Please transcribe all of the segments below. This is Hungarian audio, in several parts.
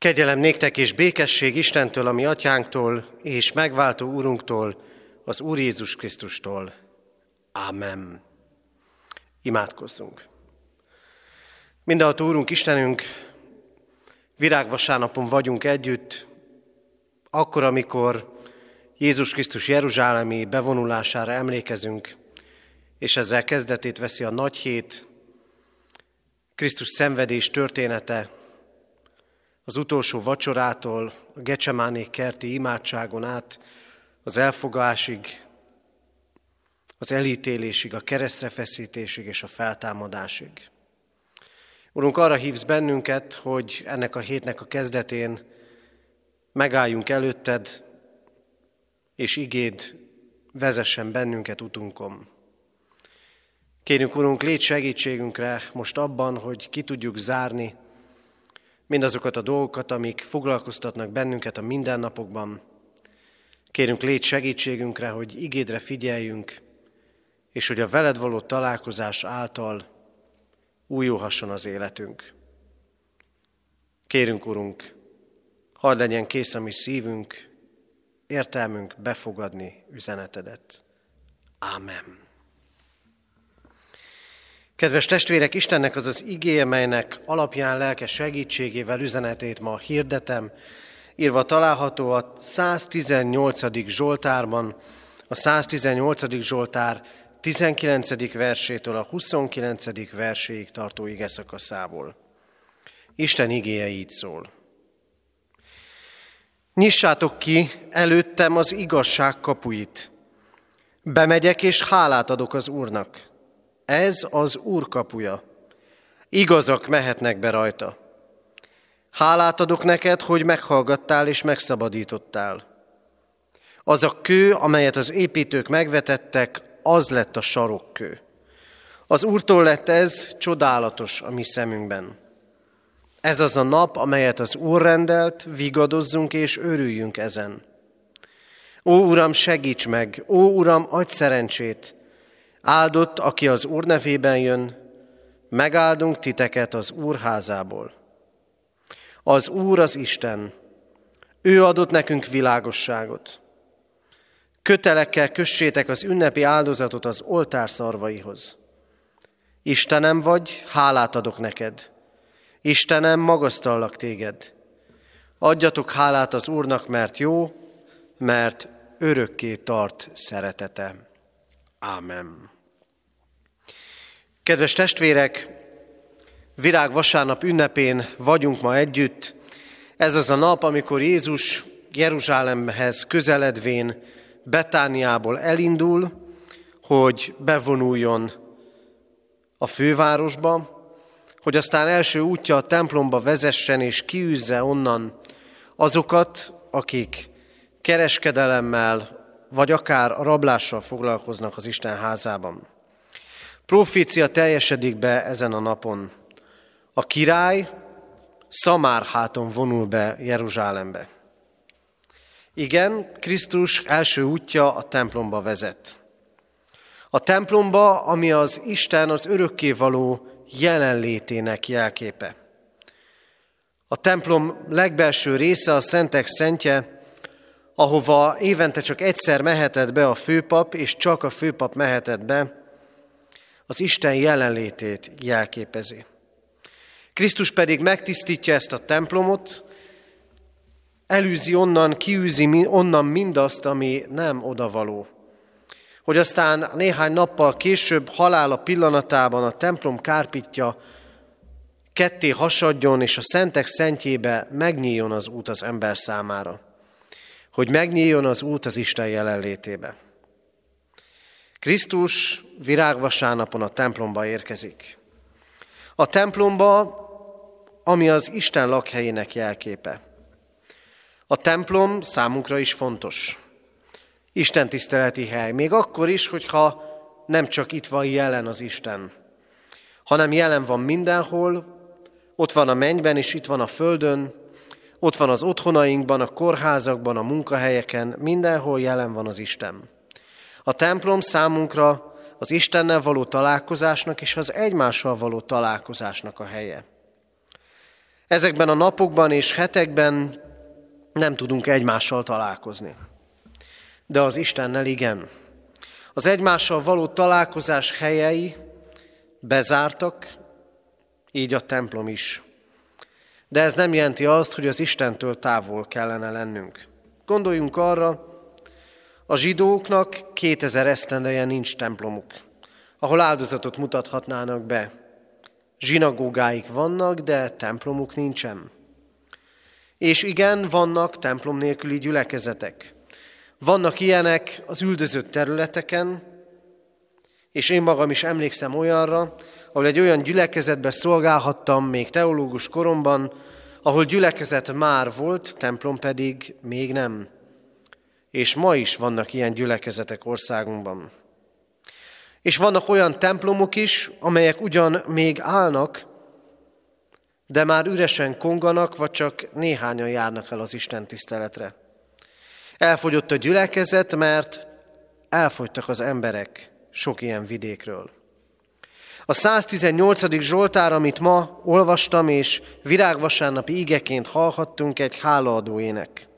Kegyelem néktek és békesség Istentől, a mi atyánktól, és megváltó úrunktól, az Úr Jézus Krisztustól. Ámen. Imádkozzunk. Mindenható Úrunk, Istenünk, virágvasárnapon vagyunk együtt, akkor, amikor Jézus Krisztus Jeruzsálemi bevonulására emlékezünk, és ezzel kezdetét veszi a nagy hét, Krisztus szenvedés története, az utolsó vacsorától, a Gecsemáné kerti imádságon át, az elfogásig, az elítélésig, a keresztre feszítésig és a feltámadásig. Urunk, arra hívsz bennünket, hogy ennek a hétnek a kezdetén megálljunk előtted, és igéd vezessen bennünket utunkon. Kérünk, Urunk, légy segítségünkre most abban, hogy ki tudjuk zárni mindazokat a dolgokat, amik foglalkoztatnak bennünket a mindennapokban. Kérünk, légy segítségünkre, hogy igédre figyeljünk, és hogy a veled való találkozás által újulhasson az életünk. Kérünk, Urunk, hadd legyen kész a mi szívünk, értelmünk befogadni üzenetedet. Ámen. Kedves testvérek, Istennek az az igéje, melynek alapján lelke segítségével üzenetét ma hirdetem, írva található a 118. Zsoltárban, a 118. Zsoltár 19. versétől a 29. verséig tartó ige szakaszából. Isten igéje így szól. Nyissátok ki előttem az igazság kapuit. Bemegyek és hálát adok az Úrnak. Ez az Úr kapuja. Igazak mehetnek be rajta. Hálát adok neked, hogy meghallgattál és megszabadítottál. Az a kő, amelyet az építők megvetettek, az lett a sarokkő. Az Úrtól lett ez csodálatos a mi szemünkben. Ez az a nap, amelyet az Úr rendelt, vigadozzunk és örüljünk ezen. Ó, Uram, segíts meg! Ó, Uram, adj szerencsét! Áldott, aki az Úr nevében jön, megáldunk titeket az Úr házából. Az Úr az Isten, ő adott nekünk világosságot. Kötelekkel kössétek az ünnepi áldozatot az oltár szarvaihoz. Istenem vagy, hálát adok neked. Istenem, magasztallak téged. Adjatok hálát az Úrnak, mert jó, mert örökké tart szeretete. Ámen. Kedves testvérek, Virág vasárnap ünnepén vagyunk ma együtt. Ez az a nap, amikor Jézus Jeruzsálemhez közeledvén Betániából elindul, hogy bevonuljon a fővárosba, hogy aztán első útja a templomba vezessen és kiűzze onnan azokat, akik kereskedelemmel vagy akár a rablással foglalkoznak az Isten házában. Profécia teljesedik be ezen a napon. A király Szamárháton vonul be Jeruzsálembe. Igen, Krisztus első útja a templomba vezet. A templomba, ami az Isten az örökkévaló jelenlétének jelképe. A templom legbelső része a szentek szentje, ahova évente csak egyszer mehetett be a főpap, és csak a főpap mehetett be, az Isten jelenlétét jelképezi. Krisztus pedig megtisztítja ezt a templomot, elűzi onnan, kiűzi onnan mindazt, ami nem odavaló. Hogy aztán néhány nappal később halála pillanatában a templom kárpitja ketté hasadjon, és a szentek szentjébe megnyíljon az út az ember számára. Hogy megnyíljon az út az Isten jelenlétébe. Krisztus virágvasárnapon a templomba érkezik. A templomba, ami az Isten lakhelyének jelképe. A templom számunkra is fontos. Isten tiszteleti hely. Még akkor is, hogyha nem csak itt van jelen az Isten, hanem jelen van mindenhol, ott van a mennyben, és itt van a földön, ott van az otthonainkban, a kórházakban, a munkahelyeken, mindenhol jelen van az Isten. A templom számunkra az Istennel való találkozásnak és az egymással való találkozásnak a helye. Ezekben a napokban és hetekben nem tudunk egymással találkozni. De az Istennel igen. Az egymással való találkozás helyei bezártak, így a templom is. De ez nem jelenti azt, hogy az Istentől távol kellene lennünk. Gondoljunk arra, a zsidóknak 2000 esztendeje nincs templomuk, ahol áldozatot mutathatnának be. Zsinagógáik vannak, de templomuk nincsen. És igen, vannak templom nélküli gyülekezetek. Vannak ilyenek az üldözött területeken, és én magam is emlékszem olyanra, ahol egy olyan gyülekezetbe szolgálhattam még teológus koromban, ahol gyülekezet már volt, templom pedig még nem. És ma is vannak ilyen gyülekezetek országunkban. És vannak olyan templomok is, amelyek ugyan még állnak, de már üresen konganak, vagy csak néhányan járnak el az Isten tiszteletre. Elfogyott a gyülekezet, mert elfogytak az emberek sok ilyen vidékről. A 118. Zsoltár, amit ma olvastam, és virágvasárnapi ígeként hallhattunk, egy hálaadó ének.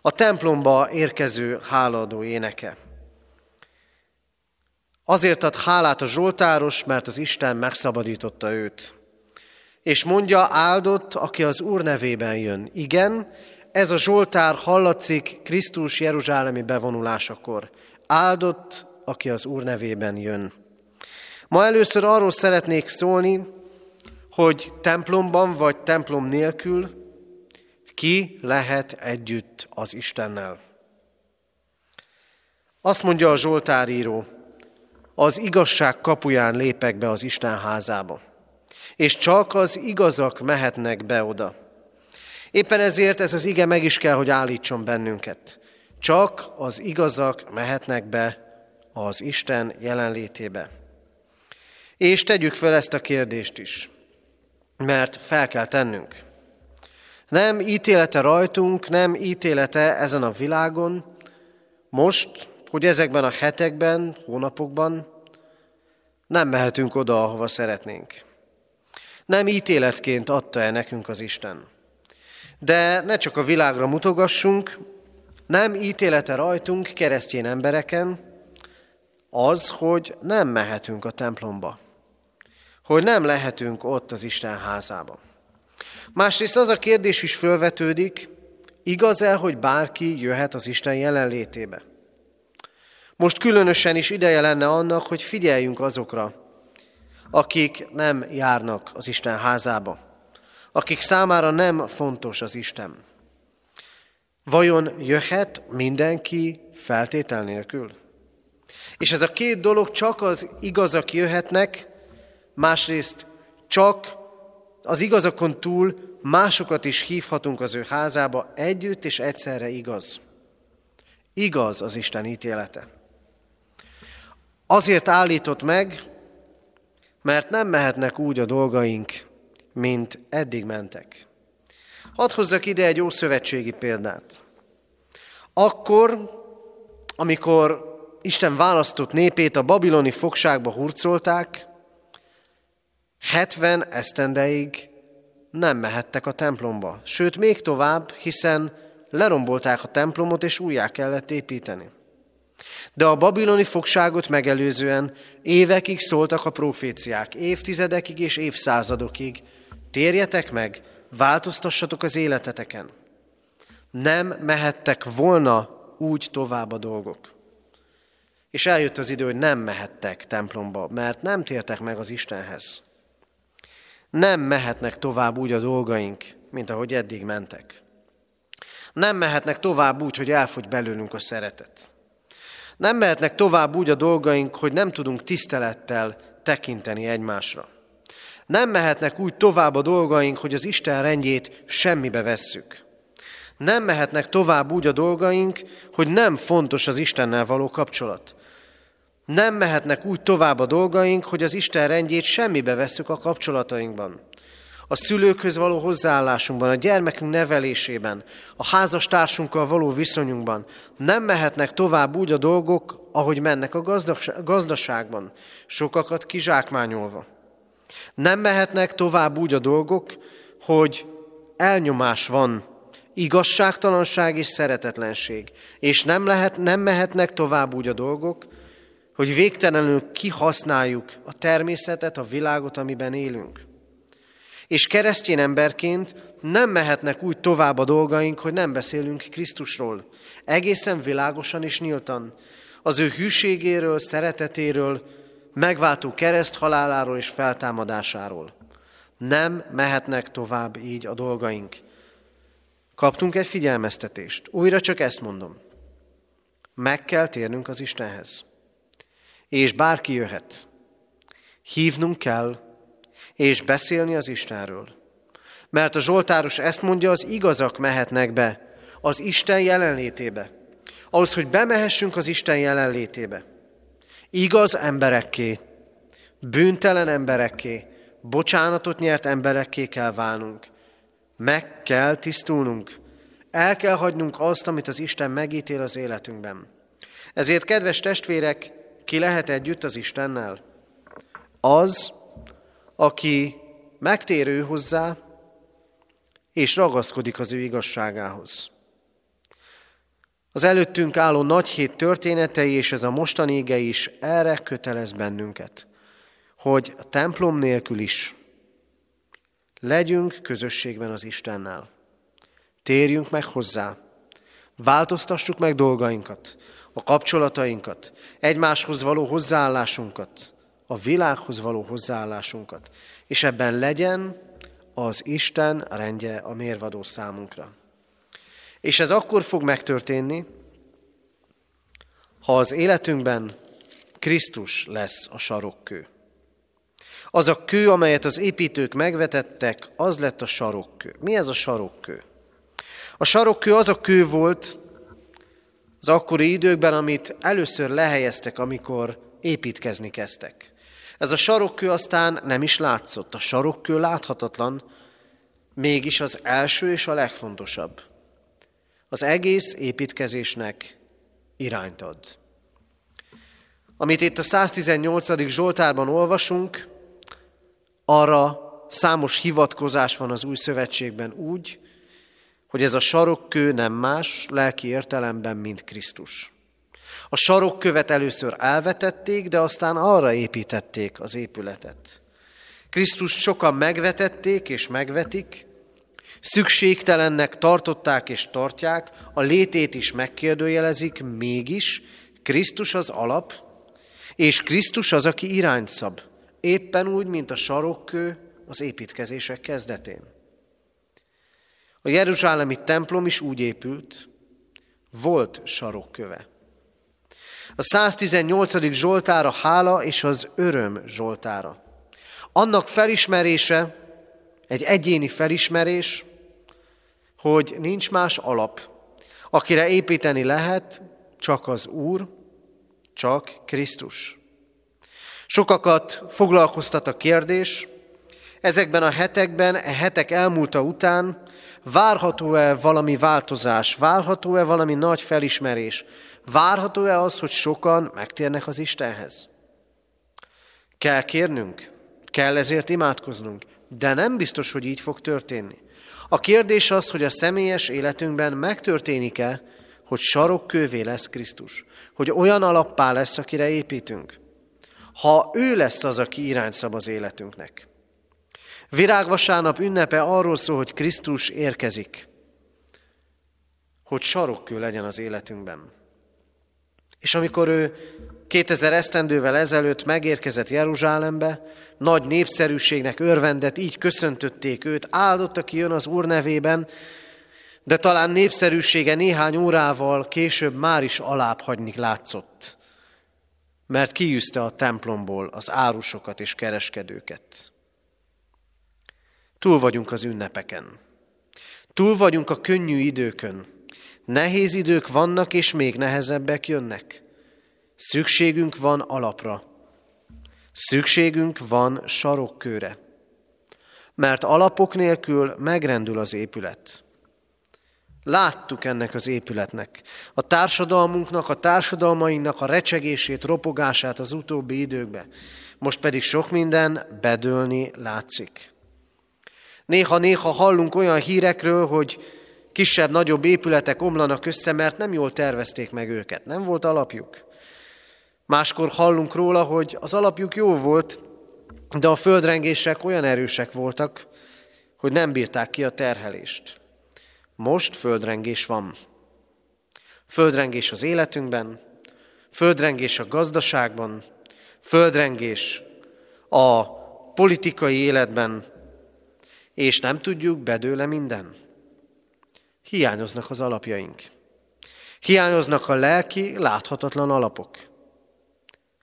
A templomba érkező hálaadó éneke. Azért ad hálát a Zsoltáros, mert az Isten megszabadította őt. És mondja, áldott, aki az Úr nevében jön. Igen, ez a Zsoltár hallatszik Krisztus Jeruzsálemi bevonulásakor. Áldott, aki az Úr nevében jön. Ma először arról szeretnék szólni, hogy templomban vagy templom nélkül ki lehet együtt az Istennel. Azt mondja a Zsoltáríró, az igazság kapuján lépek be az Isten házába, és csak az igazak mehetnek be oda. Éppen ezért ez az ige meg is kell, hogy állítson bennünket. Csak az igazak mehetnek be az Isten jelenlétébe. És tegyük fel ezt a kérdést is, mert fel kell tennünk. Nem ítélete rajtunk, nem ítélete ezen a világon, most, hogy ezekben a hetekben, hónapokban nem mehetünk oda, ahova szeretnénk. Nem ítéletként adta el nekünk az Isten. De ne csak a világra mutogassunk, nem ítélete rajtunk, keresztény embereken, az, hogy nem mehetünk a templomba hogy nem lehetünk ott az Isten házában. Másrészt az a kérdés is felvetődik, igaz-e, hogy bárki jöhet az Isten jelenlétébe? Most különösen is ideje lenne annak, hogy figyeljünk azokra, akik nem járnak az Isten házába, akik számára nem fontos az Isten. Vajon jöhet mindenki feltétel nélkül? És ez a két dolog csak az igazak jöhetnek, másrészt csak az igazakon túl másokat is hívhatunk az ő házába, együtt és egyszerre igaz. Igaz az Isten ítélete. Azért állított meg, mert nem mehetnek úgy a dolgaink, mint eddig mentek. Hadd hozzak ide egy ószövetségi példát. Akkor, amikor Isten választott népét a babiloni fogságba hurcolták, 70 esztendeig nem mehettek a templomba. Sőt, még tovább, hiszen lerombolták a templomot, és újjá kellett építeni. De a babiloni fogságot megelőzően évekig szóltak a proféciák, évtizedekig és évszázadokig. Térjetek meg, változtassatok az életeteken. Nem mehettek volna úgy tovább a dolgok. És eljött az idő, hogy nem mehettek templomba, mert nem tértek meg az Istenhez. Nem mehetnek tovább úgy a dolgaink, mint ahogy eddig mentek. Nem mehetnek tovább úgy, hogy elfogy belőlünk a szeretet. Nem mehetnek tovább úgy a dolgaink, hogy nem tudunk tisztelettel tekinteni egymásra. Nem mehetnek úgy tovább a dolgaink, hogy az Isten rendjét semmibe vesszük. Nem mehetnek tovább úgy a dolgaink, hogy nem fontos az Istennel való kapcsolat. Nem mehetnek úgy tovább a dolgaink, hogy az Isten rendjét semmibe vesszük a kapcsolatainkban. A szülőkhöz való hozzáállásunkban, a gyermekünk nevelésében, a házastársunkkal való viszonyunkban. Nem mehetnek tovább úgy a dolgok, ahogy mennek a gazdaságban, sokakat kizsákmányolva. Nem mehetnek tovább úgy a dolgok, hogy elnyomás van, igazságtalanság és szeretetlenség, és nem, lehet, nem mehetnek tovább úgy a dolgok, hogy végtelenül kihasználjuk a természetet, a világot, amiben élünk. És keresztény emberként nem mehetnek úgy tovább a dolgaink, hogy nem beszélünk Krisztusról. Egészen világosan és nyíltan. Az ő hűségéről, szeretetéről, megváltó kereszt haláláról és feltámadásáról. Nem mehetnek tovább így a dolgaink. Kaptunk egy figyelmeztetést. Újra csak ezt mondom. Meg kell térnünk az Istenhez. És bárki jöhet. Hívnunk kell, és beszélni az Istenről. Mert a Zsoltáros ezt mondja, az igazak mehetnek be az Isten jelenlétébe. Ahhoz, hogy bemehessünk az Isten jelenlétébe. Igaz emberekké, bűntelen emberekké, bocsánatot nyert emberekké kell válnunk. Meg kell tisztulnunk. El kell hagynunk azt, amit az Isten megítél az életünkben. Ezért, kedves testvérek, ki lehet együtt az Istennel? Az, aki megtérő hozzá, és ragaszkodik az ő igazságához. Az előttünk álló nagy hét történetei és ez a mostani ége is erre kötelez bennünket, hogy a templom nélkül is legyünk közösségben az Istennel. Térjünk meg hozzá, változtassuk meg dolgainkat, a kapcsolatainkat, egymáshoz való hozzáállásunkat, a világhoz való hozzáállásunkat, és ebben legyen az Isten rendje a mérvadó számunkra. És ez akkor fog megtörténni, ha az életünkben Krisztus lesz a sarokkő. Az a kő, amelyet az építők megvetettek, az lett a sarokkő. Mi ez a sarokkő? A sarokkő az a kő volt az akkori időkben, amit először lehelyeztek, amikor építkezni kezdtek. Ez a sarokkő aztán nem is látszott. A sarokkő láthatatlan, mégis az első és a legfontosabb. Az egész építkezésnek irányt ad. Amit itt a 118. Zsoltárban olvasunk, arra számos hivatkozás van az új szövetségben úgy, hogy ez a sarokkő nem más lelki értelemben, mint Krisztus. A sarokkövet először elvetették, de aztán arra építették az épületet. Krisztus sokan megvetették és megvetik, szükségtelennek tartották és tartják, a létét is megkérdőjelezik, mégis Krisztus az alap, és Krisztus az, aki irányt szab, éppen úgy, mint a sarokkő az építkezések kezdetén. A Jeruzsálemi templom is úgy épült, volt sarokköve. A 118. Zsoltára hála és az öröm Zsoltára. Annak felismerése, egy egyéni felismerés, hogy nincs más alap, akire építeni lehet, csak az Úr, csak Krisztus. Sokakat foglalkoztat a kérdés, ezekben a hetekben, e hetek elmúlta után várható-e valami változás, várható-e valami nagy felismerés, Várható-e az, hogy sokan megtérnek az Istenhez? Kell kérnünk, kell ezért imádkoznunk, de nem biztos, hogy így fog történni. A kérdés az, hogy a személyes életünkben megtörténik-e, hogy sarokkővé lesz Krisztus, hogy olyan alappá lesz, akire építünk. Ha ő lesz az, aki irányszab az életünknek. Virágvasárnap ünnepe arról szól, hogy Krisztus érkezik, hogy sarokkő legyen az életünkben. És amikor ő 2000 esztendővel ezelőtt megérkezett Jeruzsálembe, nagy népszerűségnek örvendett, így köszöntötték őt, áldott, aki jön az Úr nevében, de talán népszerűsége néhány órával később már is alább hagyni látszott, mert kiűzte a templomból az árusokat és kereskedőket. Túl vagyunk az ünnepeken. Túl vagyunk a könnyű időkön, Nehéz idők vannak, és még nehezebbek jönnek. Szükségünk van alapra. Szükségünk van sarokkőre. Mert alapok nélkül megrendül az épület. Láttuk ennek az épületnek, a társadalmunknak, a társadalmainknak a recsegését, ropogását az utóbbi időkben. Most pedig sok minden bedőlni látszik. Néha-néha hallunk olyan hírekről, hogy kisebb-nagyobb épületek omlanak össze, mert nem jól tervezték meg őket, nem volt alapjuk. Máskor hallunk róla, hogy az alapjuk jó volt, de a földrengések olyan erősek voltak, hogy nem bírták ki a terhelést. Most földrengés van. Földrengés az életünkben, földrengés a gazdaságban, földrengés a politikai életben, és nem tudjuk bedőle minden. Hiányoznak az alapjaink. Hiányoznak a lelki, láthatatlan alapok.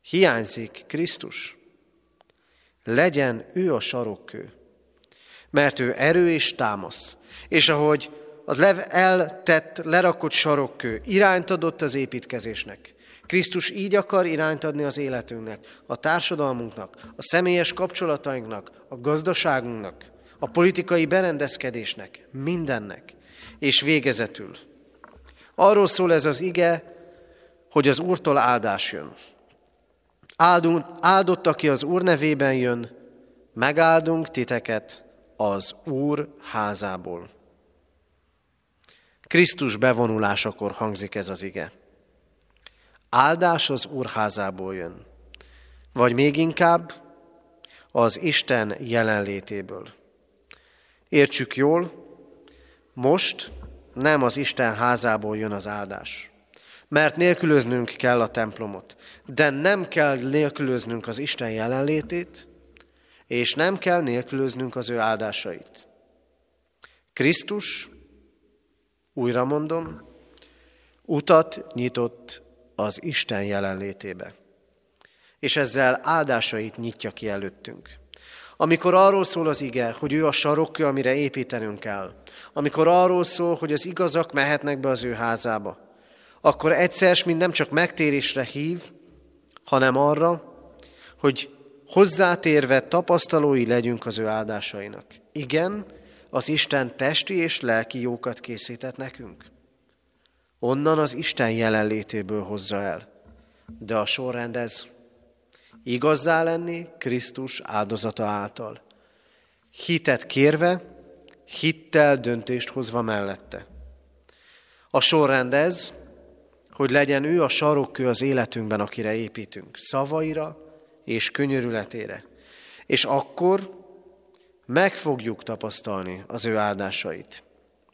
Hiányzik Krisztus. Legyen ő a sarokkő, mert ő erő és támasz. És ahogy az eltett, lerakott sarokkő irányt adott az építkezésnek, Krisztus így akar irányt adni az életünknek, a társadalmunknak, a személyes kapcsolatainknak, a gazdaságunknak, a politikai berendezkedésnek, mindennek. És végezetül. Arról szól ez az ige, hogy az Úrtól áldás jön. Áldunk, áldott, aki az Úr nevében jön, megáldunk titeket az Úr házából. Krisztus bevonulásakor hangzik ez az ige. Áldás az Úr házából jön, vagy még inkább az Isten jelenlétéből. Értsük jól, most nem az Isten házából jön az áldás, mert nélkülöznünk kell a templomot, de nem kell nélkülöznünk az Isten jelenlétét, és nem kell nélkülöznünk az ő áldásait. Krisztus, újra mondom, utat nyitott az Isten jelenlétébe, és ezzel áldásait nyitja ki előttünk. Amikor arról szól az ige, hogy ő a sarokkő, amire építenünk kell, amikor arról szól, hogy az igazak mehetnek be az ő házába, akkor egyszer mind nem csak megtérésre hív, hanem arra, hogy hozzátérve tapasztalói legyünk az ő áldásainak. Igen, az Isten testi és lelki jókat készített nekünk. Onnan az Isten jelenlétéből hozza el. De a sorrend ez. Igazzá lenni Krisztus áldozata által. Hitet kérve, hittel döntést hozva mellette. A sorrend ez, hogy legyen ő a sarokkő az életünkben, akire építünk, szavaira és könyörületére. És akkor meg fogjuk tapasztalni az ő áldásait.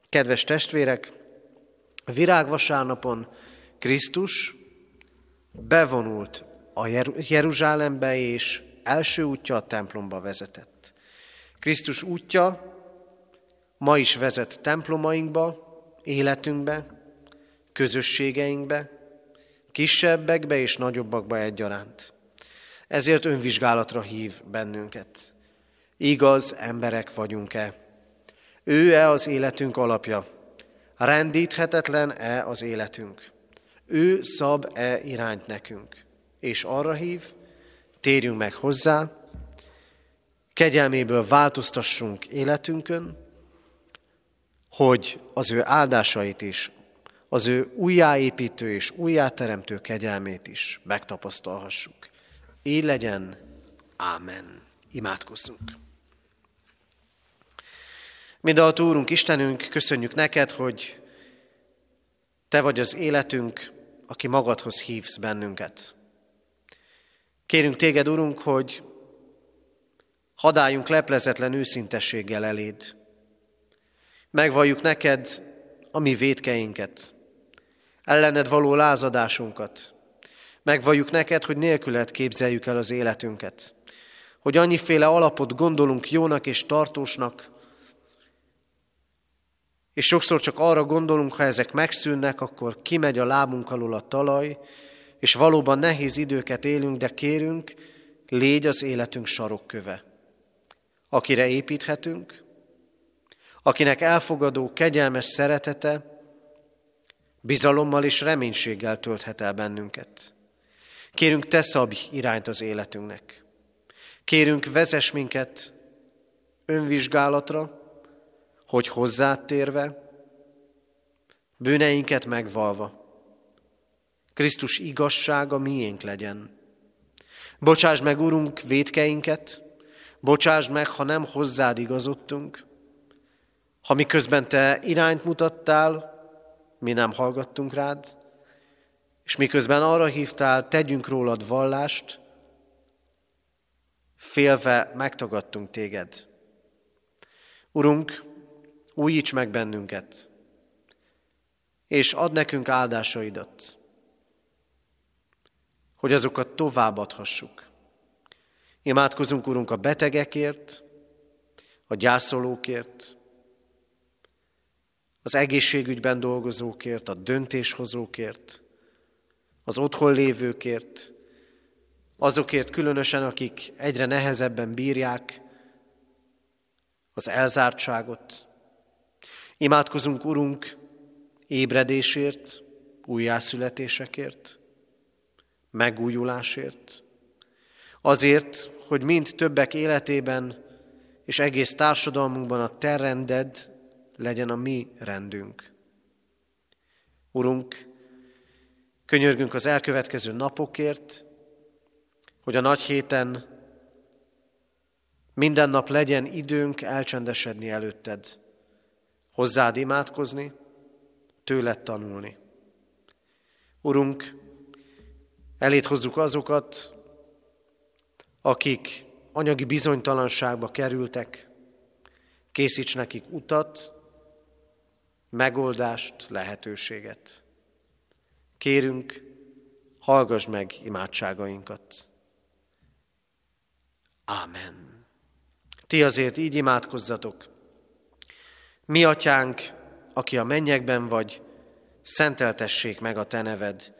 Kedves testvérek, virágvasárnapon Krisztus bevonult a Jeruzsálembe, és első útja a templomba vezetett. Krisztus útja ma is vezet templomainkba, életünkbe, közösségeinkbe, kisebbekbe és nagyobbakba egyaránt. Ezért önvizsgálatra hív bennünket. Igaz emberek vagyunk-e? Ő-e az életünk alapja? Rendíthetetlen-e az életünk? Ő szab-e irányt nekünk? És arra hív, térjünk meg hozzá, kegyelméből változtassunk életünkön, hogy az ő áldásait is, az ő újjáépítő és újjáteremtő kegyelmét is megtapasztalhassuk. Így legyen. Ámen. Imádkozzunk. Mindenhat Úrunk, Istenünk, köszönjük neked, hogy Te vagy az életünk, aki magadhoz hívsz bennünket. Kérünk Téged, Urunk, hogy hadáljunk leplezetlen őszintességgel eléd. Megvalljuk neked a mi védkeinket, ellened való lázadásunkat. Megvalljuk neked, hogy nélküled képzeljük el az életünket. Hogy annyiféle alapot gondolunk jónak és tartósnak, és sokszor csak arra gondolunk, ha ezek megszűnnek, akkor kimegy a lábunk alól a talaj, és valóban nehéz időket élünk, de kérünk, légy az életünk sarokköve, akire építhetünk, akinek elfogadó, kegyelmes szeretete, bizalommal és reménységgel tölthet el bennünket. Kérünk, te szabj irányt az életünknek. Kérünk, vezess minket önvizsgálatra, hogy hozzátérve, bűneinket megvalva, Krisztus igazsága miénk legyen. Bocsáss meg, Urunk, védkeinket, bocsáss meg, ha nem hozzád igazodtunk, Ha miközben te irányt mutattál, mi nem hallgattunk rád, és miközben arra hívtál, tegyünk rólad vallást, félve megtagadtunk téged. Urunk, újíts meg bennünket, és add nekünk áldásaidat, hogy azokat továbbadhassuk. Imádkozunk, Urunk, a betegekért, a gyászolókért, az egészségügyben dolgozókért, a döntéshozókért, az otthon lévőkért, azokért különösen, akik egyre nehezebben bírják az elzártságot. Imádkozunk, Urunk, ébredésért, újjászületésekért, megújulásért, azért, hogy mind többek életében és egész társadalmunkban a Te rended legyen a mi rendünk. Urunk, könyörgünk az elkövetkező napokért, hogy a nagy héten minden nap legyen időnk elcsendesedni előtted, hozzád imádkozni, tőled tanulni. Urunk, elét hozzuk azokat, akik anyagi bizonytalanságba kerültek, készíts nekik utat, megoldást, lehetőséget. Kérünk, hallgass meg imádságainkat. Ámen. Ti azért így imádkozzatok. Mi, atyánk, aki a mennyekben vagy, szenteltessék meg a te neved.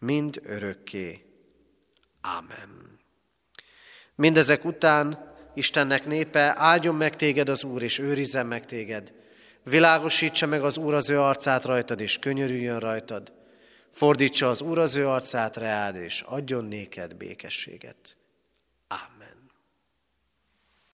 mind örökké. Ámen. Mindezek után Istennek népe, áldjon meg téged az Úr, és őrizzen meg téged. Világosítsa meg az Úr az ő arcát rajtad, és könyörüljön rajtad. Fordítsa az Úr az ő arcát reád, és adjon néked békességet.